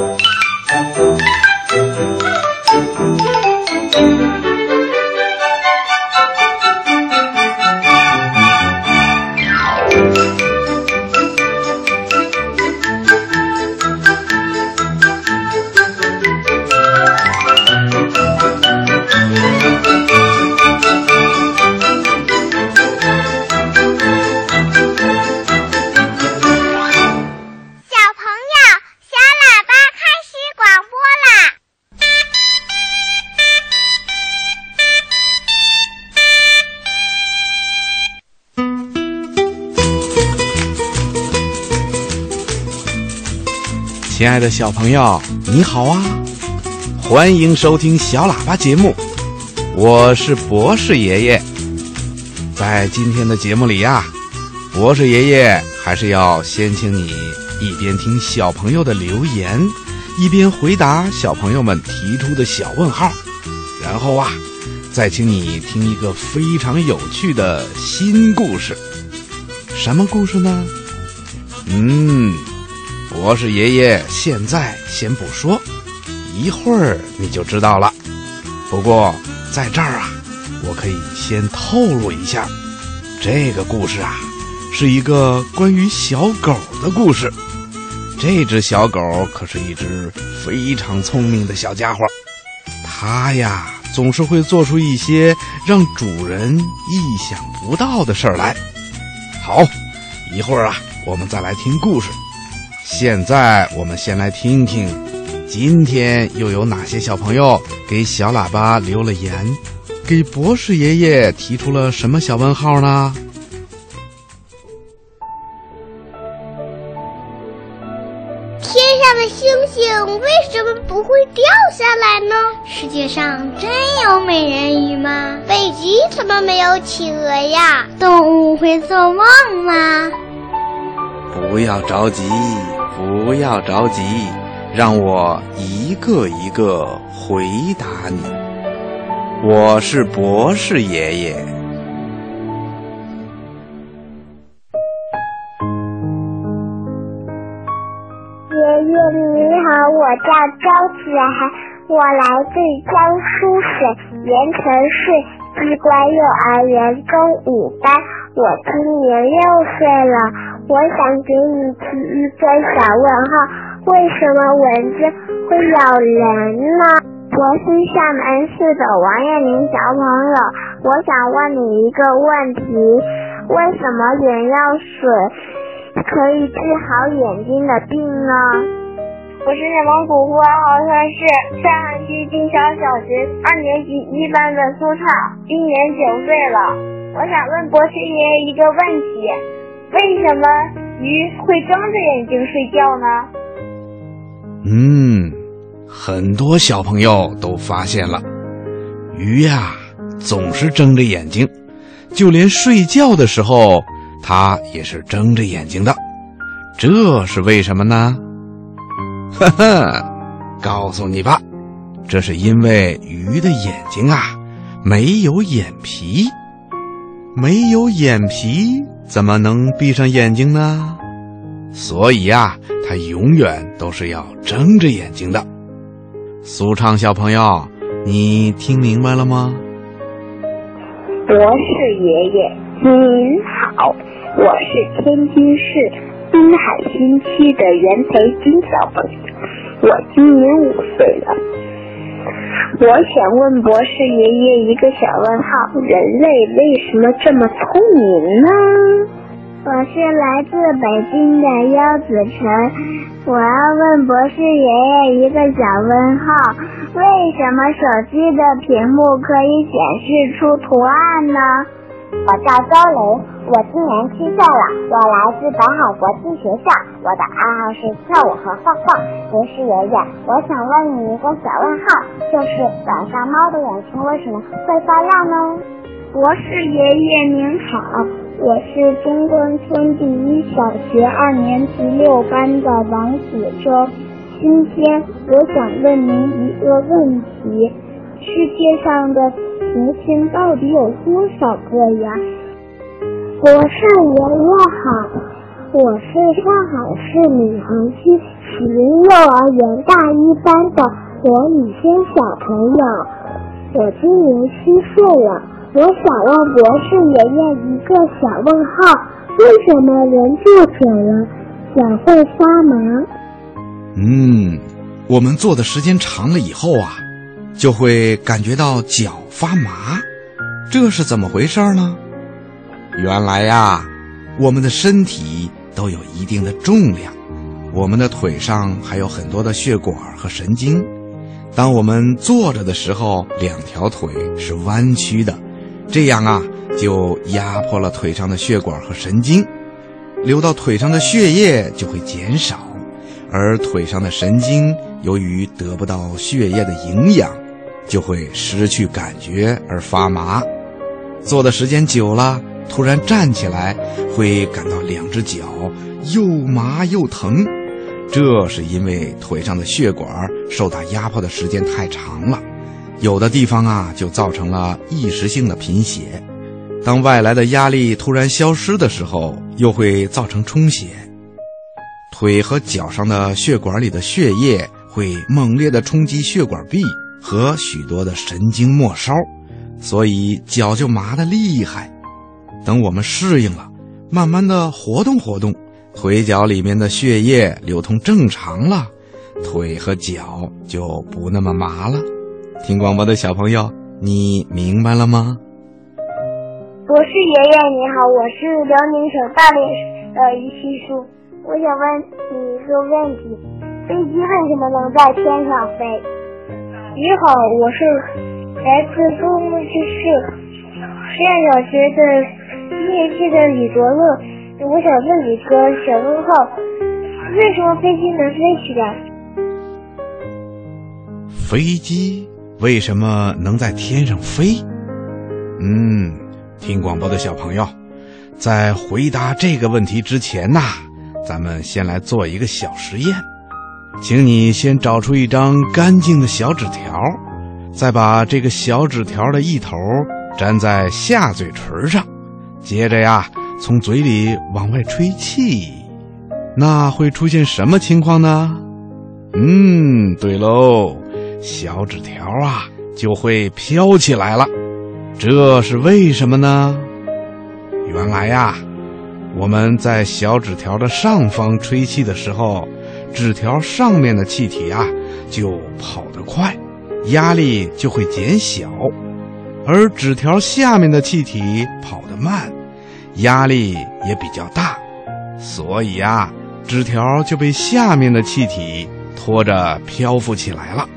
亲亲爱的小朋友，你好啊！欢迎收听小喇叭节目，我是博士爷爷。在今天的节目里呀，博士爷爷还是要先请你一边听小朋友的留言，一边回答小朋友们提出的小问号，然后啊，再请你听一个非常有趣的新故事。什么故事呢？嗯。博士爷爷现在先不说，一会儿你就知道了。不过在这儿啊，我可以先透露一下，这个故事啊，是一个关于小狗的故事。这只小狗可是一只非常聪明的小家伙，它呀总是会做出一些让主人意想不到的事儿来。好，一会儿啊，我们再来听故事。现在我们先来听听，今天又有哪些小朋友给小喇叭留了言，给博士爷爷提出了什么小问号呢？天上的星星为什么不会掉下来呢？世界上真有美人鱼吗？北极怎么没有企鹅呀？动物会做梦吗？不要着急。不要着急，让我一个一个回答你。我是博士爷爷。爷爷你好，我叫张子涵，我来自江苏省盐城市机关幼儿园中五班，我今年六岁了。我想给你提一个小问号：为什么蚊子会咬人呢？我是厦门市的王艳玲小朋友，我想问你一个问题：为什么眼药水可以治好眼睛的病呢？我是内蒙古呼和浩特市上海区金桥小学二年级一班的苏畅，今年九岁了。我想问博士爷爷一个问题。为什么鱼会睁着眼睛睡觉呢？嗯，很多小朋友都发现了，鱼呀总是睁着眼睛，就连睡觉的时候，它也是睁着眼睛的。这是为什么呢？呵呵，告诉你吧，这是因为鱼的眼睛啊没有眼皮，没有眼皮。怎么能闭上眼睛呢？所以呀，他永远都是要睁着眼睛的。苏畅小朋友，你听明白了吗？博士爷爷您好，我是天津市滨海新区的袁培金小朋友，我今年五岁了。我想问博士爷爷一个小问号：人类为什么这么聪明呢？我是来自北京的幺子晨，我要问博士爷爷一个小问号：为什么手机的屏幕可以显示出图案呢？我叫周雷，我今年七岁了，我来自北海国际学校，我的爱好是跳舞和画画。博士爷爷，我想问你一个小问号，就是晚上猫的眼睛为什么会发亮呢？博士爷爷您好，我是中关村第一小学二年级六班的王子洲，今天我想问您一个问题：世界上的行星到底有多少个呀？博士爷爷好，我是上海市闵行区启明幼儿园大一班的罗宇轩小朋友，我今年七岁了。我想问博士爷爷一个小问号：为什么人坐久了脚会发麻？嗯，我们坐的时间长了以后啊，就会感觉到脚发麻，这是怎么回事呢？原来呀，我们的身体都有一定的重量，我们的腿上还有很多的血管和神经。当我们坐着的时候，两条腿是弯曲的，这样啊，就压迫了腿上的血管和神经，流到腿上的血液就会减少，而腿上的神经由于得不到血液的营养，就会失去感觉而发麻。坐的时间久了。突然站起来，会感到两只脚又麻又疼，这是因为腿上的血管受到压迫的时间太长了，有的地方啊就造成了一时性的贫血。当外来的压力突然消失的时候，又会造成充血，腿和脚上的血管里的血液会猛烈地冲击血管壁和许多的神经末梢，所以脚就麻得厉害。等我们适应了，慢慢的活动活动，腿脚里面的血液流通正常了，腿和脚就不那么麻了。听广播的小朋友，你明白了吗？博士爷爷你好，我是辽宁省大连的于西叔，我想问你一个问题：飞机为什么能在天上飞？你好，我是来自中木之市实验小学的。一年级的李卓乐，我想问你个小问号：为什么飞机能飞起来？飞机为什么能在天上飞？嗯，听广播的小朋友，在回答这个问题之前呐，咱们先来做一个小实验，请你先找出一张干净的小纸条，再把这个小纸条的一头粘在下嘴唇上。接着呀，从嘴里往外吹气，那会出现什么情况呢？嗯，对喽，小纸条啊就会飘起来了。这是为什么呢？原来呀，我们在小纸条的上方吹气的时候，纸条上面的气体啊就跑得快，压力就会减小。而纸条下面的气体跑得慢，压力也比较大，所以啊，纸条就被下面的气体拖着漂浮起来了。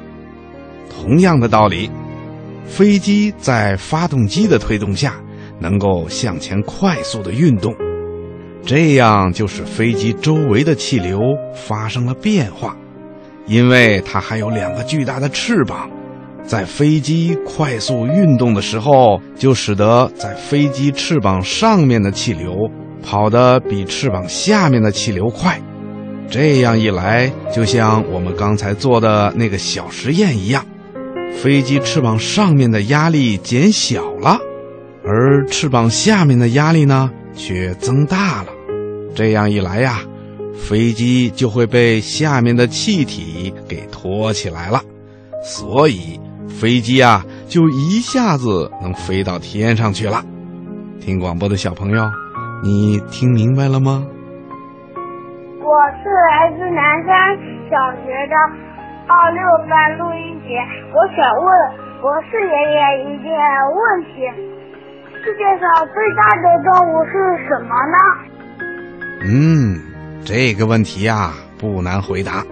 同样的道理，飞机在发动机的推动下，能够向前快速的运动，这样就使飞机周围的气流发生了变化，因为它还有两个巨大的翅膀。在飞机快速运动的时候，就使得在飞机翅膀上面的气流跑得比翅膀下面的气流快。这样一来，就像我们刚才做的那个小实验一样，飞机翅膀上面的压力减小了，而翅膀下面的压力呢却增大了。这样一来呀，飞机就会被下面的气体给托起来了。所以。飞机啊，就一下子能飞到天上去了。听广播的小朋友，你听明白了吗？我是来自南山小学的二六班陆一杰，我想问博士爷爷一件问题：世界上最大的动物是什么呢？嗯，这个问题呀，不难回答。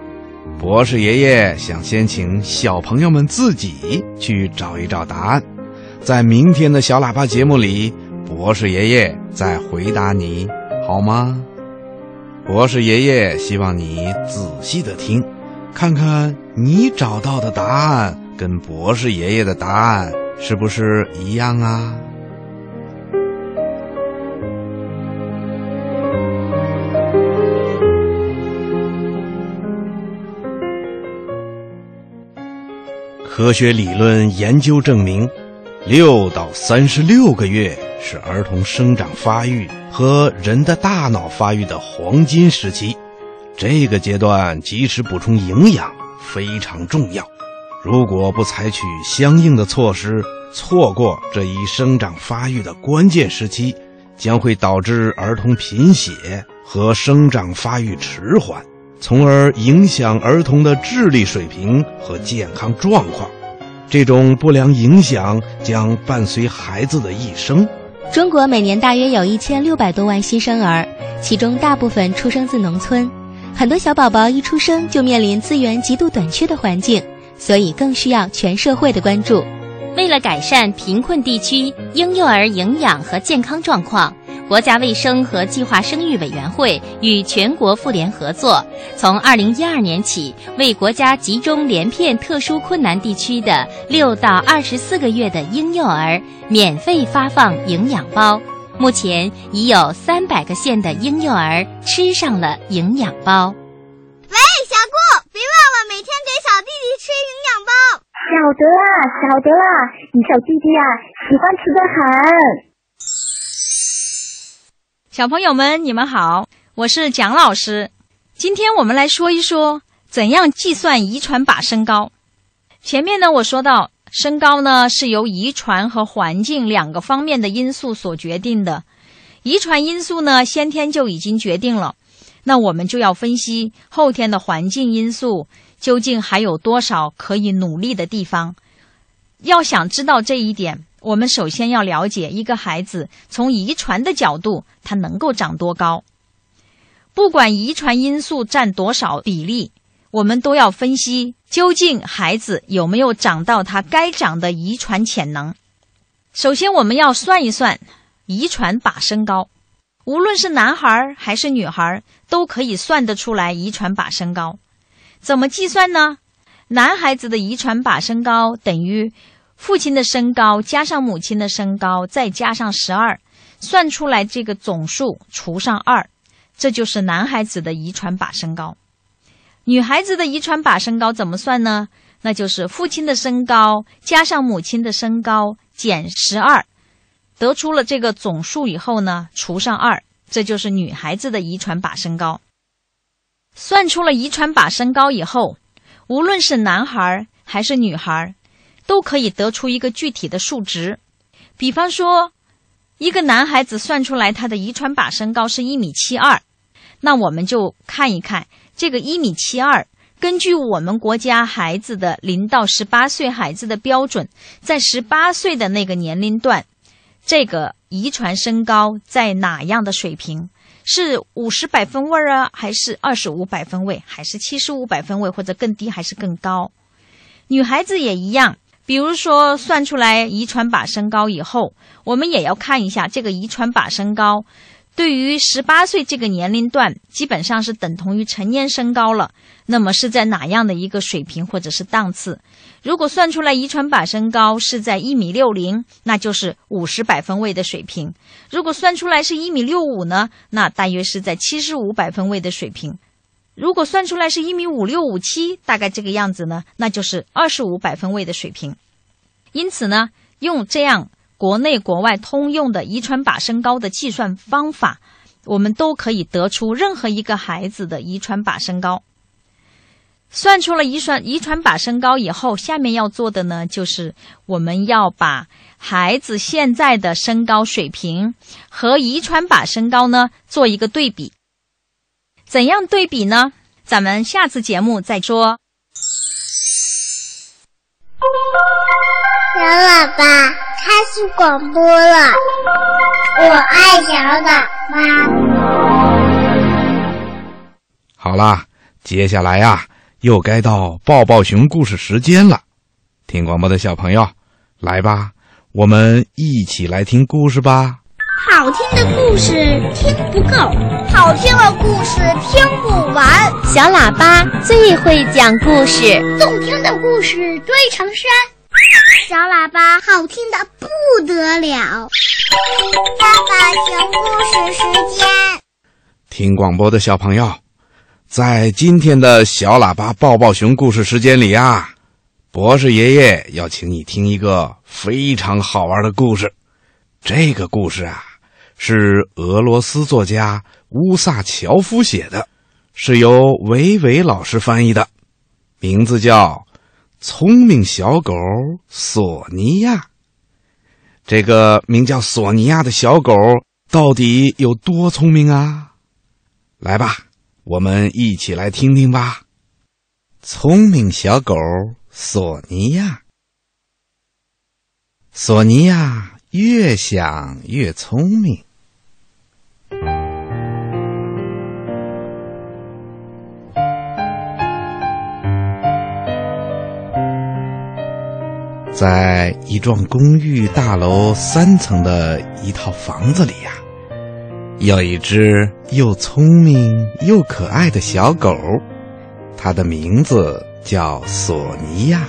博士爷爷想先请小朋友们自己去找一找答案，在明天的小喇叭节目里，博士爷爷再回答你，好吗？博士爷爷希望你仔细的听，看看你找到的答案跟博士爷爷的答案是不是一样啊？科学理论研究证明，六到三十六个月是儿童生长发育和人的大脑发育的黄金时期。这个阶段及时补充营养非常重要。如果不采取相应的措施，错过这一生长发育的关键时期，将会导致儿童贫血和生长发育迟缓，从而影响儿童的智力水平和健康状况。这种不良影响将伴随孩子的一生。中国每年大约有一千六百多万新生儿，其中大部分出生自农村，很多小宝宝一出生就面临资源极度短缺的环境。所以更需要全社会的关注。为了改善贫困地区婴幼儿营养和健康状况，国家卫生和计划生育委员会与全国妇联合作，从二零一二年起，为国家集中连片特殊困难地区的六到二十四个月的婴幼儿免费发放营养包。目前已有三百个县的婴幼儿吃上了营养包。喂，小顾，别忘了每天给小弟弟吃营养包。晓得啦，晓得啦，你小弟弟啊，喜欢吃的很。小朋友们，你们好，我是蒋老师。今天我们来说一说怎样计算遗传靶身高。前面呢，我说到身高呢是由遗传和环境两个方面的因素所决定的。遗传因素呢，先天就已经决定了。那我们就要分析后天的环境因素究竟还有多少可以努力的地方。要想知道这一点，我们首先要了解一个孩子从遗传的角度，他能够长多高。不管遗传因素占多少比例，我们都要分析究竟孩子有没有长到他该长的遗传潜能。首先，我们要算一算遗传靶身高。无论是男孩还是女孩，都可以算得出来遗传靶身高。怎么计算呢？男孩子的遗传靶身高等于父亲的身高加上母亲的身高再加上十二，算出来这个总数除上二，这就是男孩子的遗传靶身高。女孩子的遗传靶身高怎么算呢？那就是父亲的身高加上母亲的身高减十二。得出了这个总数以后呢，除上二，这就是女孩子的遗传靶身高。算出了遗传靶身高以后，无论是男孩还是女孩，都可以得出一个具体的数值。比方说，一个男孩子算出来他的遗传靶身高是一米七二，那我们就看一看这个一米七二，根据我们国家孩子的零到十八岁孩子的标准，在十八岁的那个年龄段。这个遗传身高在哪样的水平？是五十百分位啊，还是二十五百分位，还是七十五百分位，或者更低，还是更高？女孩子也一样，比如说算出来遗传靶身高以后，我们也要看一下这个遗传靶身高。对于十八岁这个年龄段，基本上是等同于成年身高了。那么是在哪样的一个水平或者是档次？如果算出来遗传靶身高是在一米六零，那就是五十百分位的水平；如果算出来是一米六五呢，那大约是在七十五百分位的水平；如果算出来是一米五六五七，大概这个样子呢，那就是二十五百分位的水平。因此呢，用这样。国内国外通用的遗传靶身高的计算方法，我们都可以得出任何一个孩子的遗传靶身高。算出了遗传遗传靶身高以后，下面要做的呢，就是我们要把孩子现在的身高水平和遗传靶身高呢做一个对比。怎样对比呢？咱们下次节目再说。小喇叭开始广播了，我爱小喇叭。好啦，接下来呀，又该到抱抱熊故事时间了。听广播的小朋友，来吧，我们一起来听故事吧。好听的故事听不够，好听的故事听不完。小喇叭最会讲故事，动听的故事堆成山。小喇叭好听的不得了。爸爸讲故事时间，听广播的小朋友，在今天的小喇叭抱抱熊故事时间里啊，博士爷爷要请你听一个非常好玩的故事。这个故事啊，是俄罗斯作家乌萨乔夫写的，是由维维老师翻译的，名字叫《聪明小狗索尼娅》。这个名叫索尼娅的小狗到底有多聪明啊？来吧，我们一起来听听吧。聪明小狗索尼娅，索尼娅越想越聪明。在一幢公寓大楼三层的一套房子里呀，有一只又聪明又可爱的小狗，它的名字叫索尼娅。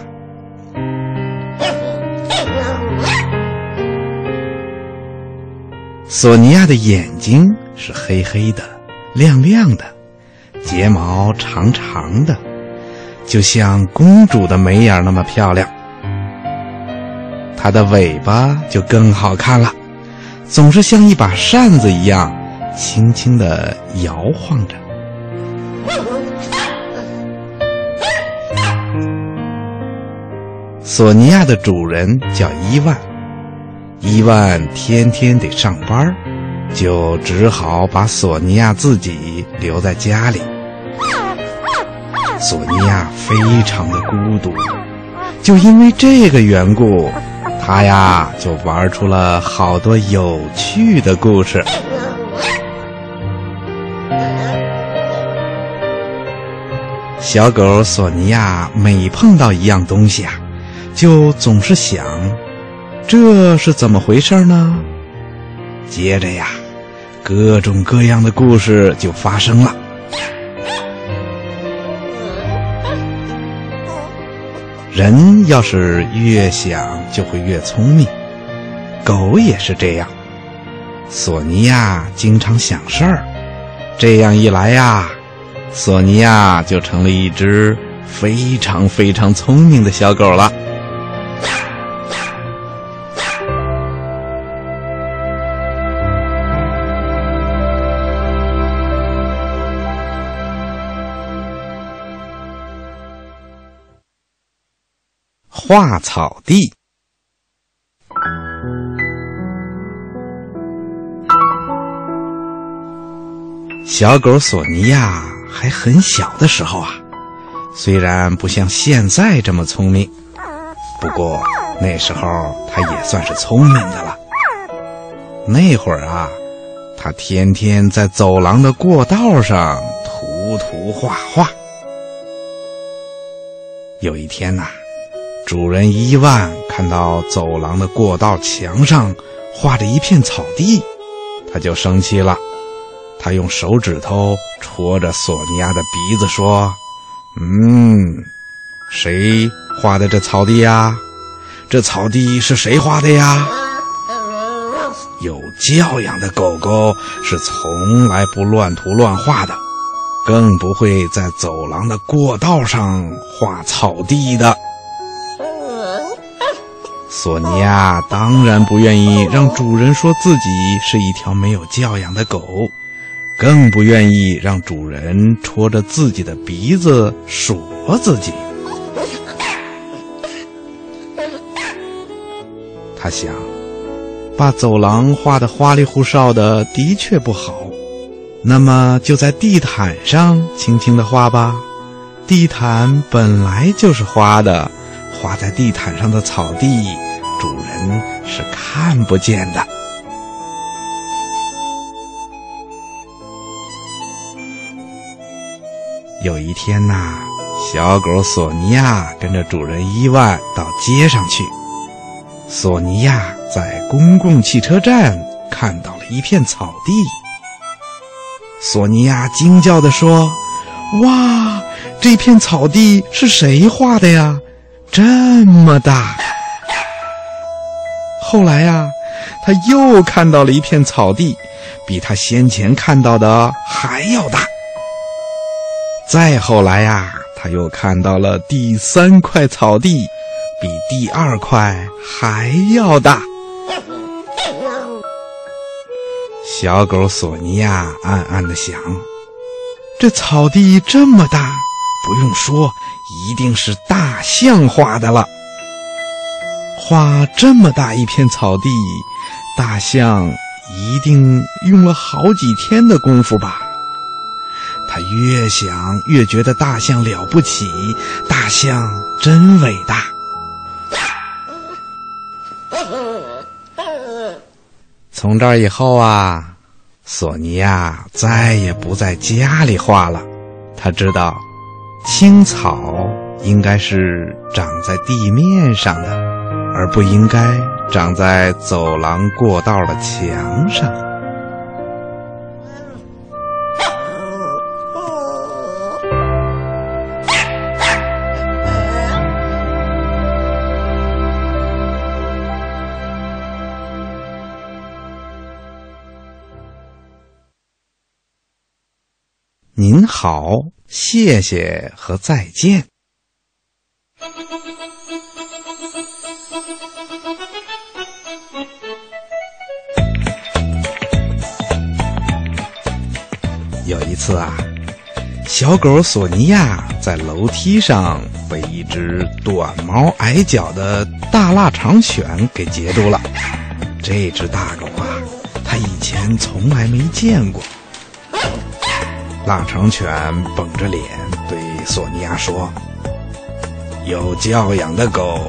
索尼娅的眼睛是黑黑的、亮亮的，睫毛长长的，就像公主的眉眼那么漂亮。它的尾巴就更好看了，总是像一把扇子一样，轻轻地摇晃着。索尼娅的主人叫伊万，伊万天天得上班，就只好把索尼娅自己留在家里。索尼娅非常的孤独，就因为这个缘故。他呀，就玩出了好多有趣的故事。小狗索尼娅每碰到一样东西啊，就总是想，这是怎么回事呢？接着呀，各种各样的故事就发生了。人要是越想，就会越聪明。狗也是这样。索尼娅经常想事儿，这样一来呀，索尼娅就成了一只非常非常聪明的小狗了。画草地，小狗索尼娅还很小的时候啊，虽然不像现在这么聪明，不过那时候它也算是聪明的了。那会儿啊，它天天在走廊的过道上涂涂画画。有一天呐。主人伊万看到走廊的过道墙上画着一片草地，他就生气了。他用手指头戳着索尼娅的鼻子说：“嗯，谁画的这草地呀？这草地是谁画的呀？有教养的狗狗是从来不乱涂乱画的，更不会在走廊的过道上画草地的。”索尼娅当然不愿意让主人说自己是一条没有教养的狗，更不愿意让主人戳着自己的鼻子数落自己。他想，把走廊画的花里胡哨的的确不好，那么就在地毯上轻轻的画吧。地毯本来就是花的。画在地毯上的草地，主人是看不见的。有一天呐，小狗索尼娅跟着主人伊万到街上去。索尼娅在公共汽车站看到了一片草地。索尼娅惊叫地说：“哇，这片草地是谁画的呀？”这么大！后来呀，他又看到了一片草地，比他先前看到的还要大。再后来呀，他又看到了第三块草地，比第二块还要大。小狗索尼娅暗暗的想：这草地这么大，不用说，一定是大象画的了。画这么大一片草地，大象一定用了好几天的功夫吧？他越想越觉得大象了不起，大象真伟大。从这以后啊，索尼娅再也不在家里画了。他知道，青草应该是长在地面上的，而不应该长在走廊过道的墙上。您好，谢谢和再见。有一次啊，小狗索尼娅在楼梯上被一只短毛矮脚的大腊肠犬给截住了。这只大狗啊，它以前从来没见过。腊肠犬绷着脸对索尼娅说：“有教养的狗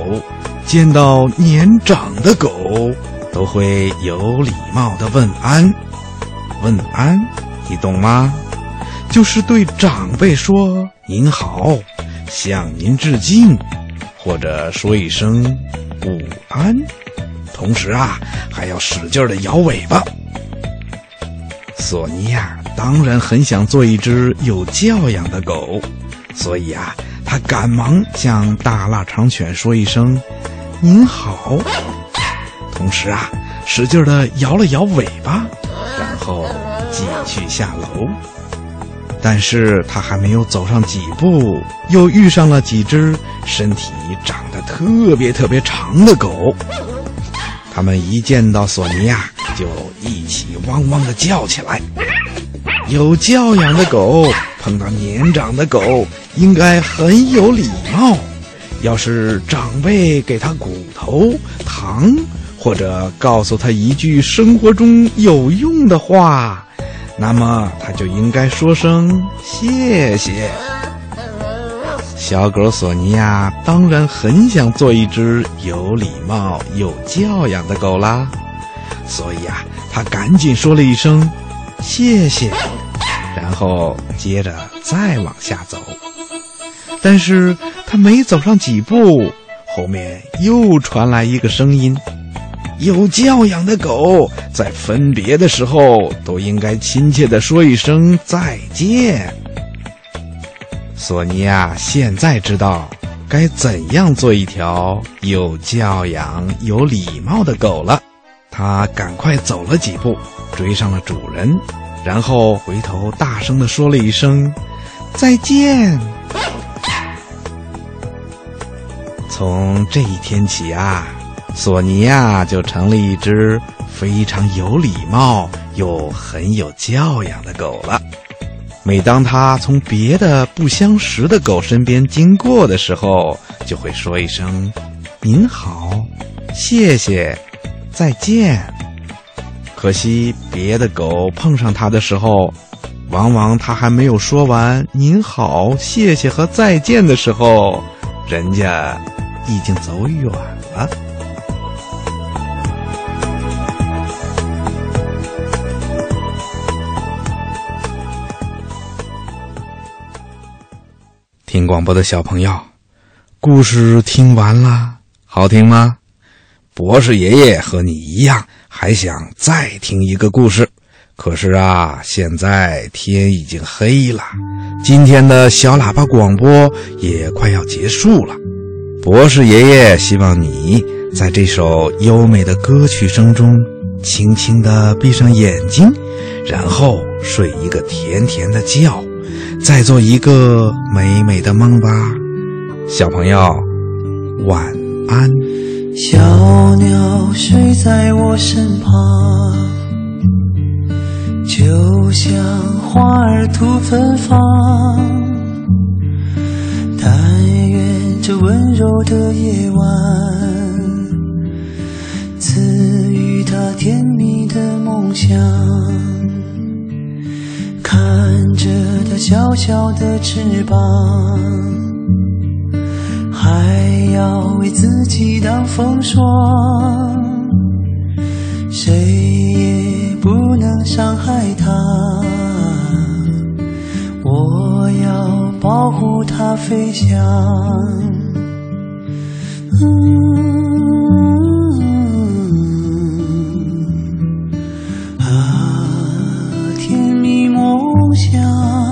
见到年长的狗都会有礼貌的问安。问安，你懂吗？就是对长辈说‘您好’，向您致敬，或者说一声‘午安’，同时啊，还要使劲的摇尾巴。”索尼娅当然很想做一只有教养的狗，所以啊，她赶忙向大腊肠犬说一声“您好”，同时啊，使劲的摇了摇尾巴，然后继续下楼。但是他还没有走上几步，又遇上了几只身体长得特别特别长的狗。他们一见到索尼娅，就一起汪汪的叫起来。有教养的狗碰到年长的狗，应该很有礼貌。要是长辈给他骨头、糖，或者告诉他一句生活中有用的话，那么他就应该说声谢谢。小狗索尼娅当然很想做一只有礼貌、有教养的狗啦。所以啊，他赶紧说了一声“谢谢”，然后接着再往下走。但是他没走上几步，后面又传来一个声音：“有教养的狗在分别的时候都应该亲切地说一声再见。”索尼娅现在知道该怎样做一条有教养、有礼貌的狗了。她赶快走了几步，追上了主人，然后回头大声的说了一声：“再见。”从这一天起啊，索尼娅就成了一只非常有礼貌又很有教养的狗了。每当他从别的不相识的狗身边经过的时候，就会说一声：“您好，谢谢。”再见。可惜别的狗碰上它的时候，往往它还没有说完“您好”“谢谢”和“再见”的时候，人家已经走远了。听广播的小朋友，故事听完了，好听吗？博士爷爷和你一样，还想再听一个故事。可是啊，现在天已经黑了，今天的小喇叭广播也快要结束了。博士爷爷希望你在这首优美的歌曲声中，轻轻地闭上眼睛，然后睡一个甜甜的觉，再做一个美美的梦吧。小朋友，晚安。小鸟睡在我身旁，就像花儿吐芬芳。但愿这温柔的夜晚，赐予他甜蜜的梦想。看着小小的翅膀，还要为自己挡风霜，谁也不能伤害它。我要保护它飞翔。嗯啊，甜蜜梦想。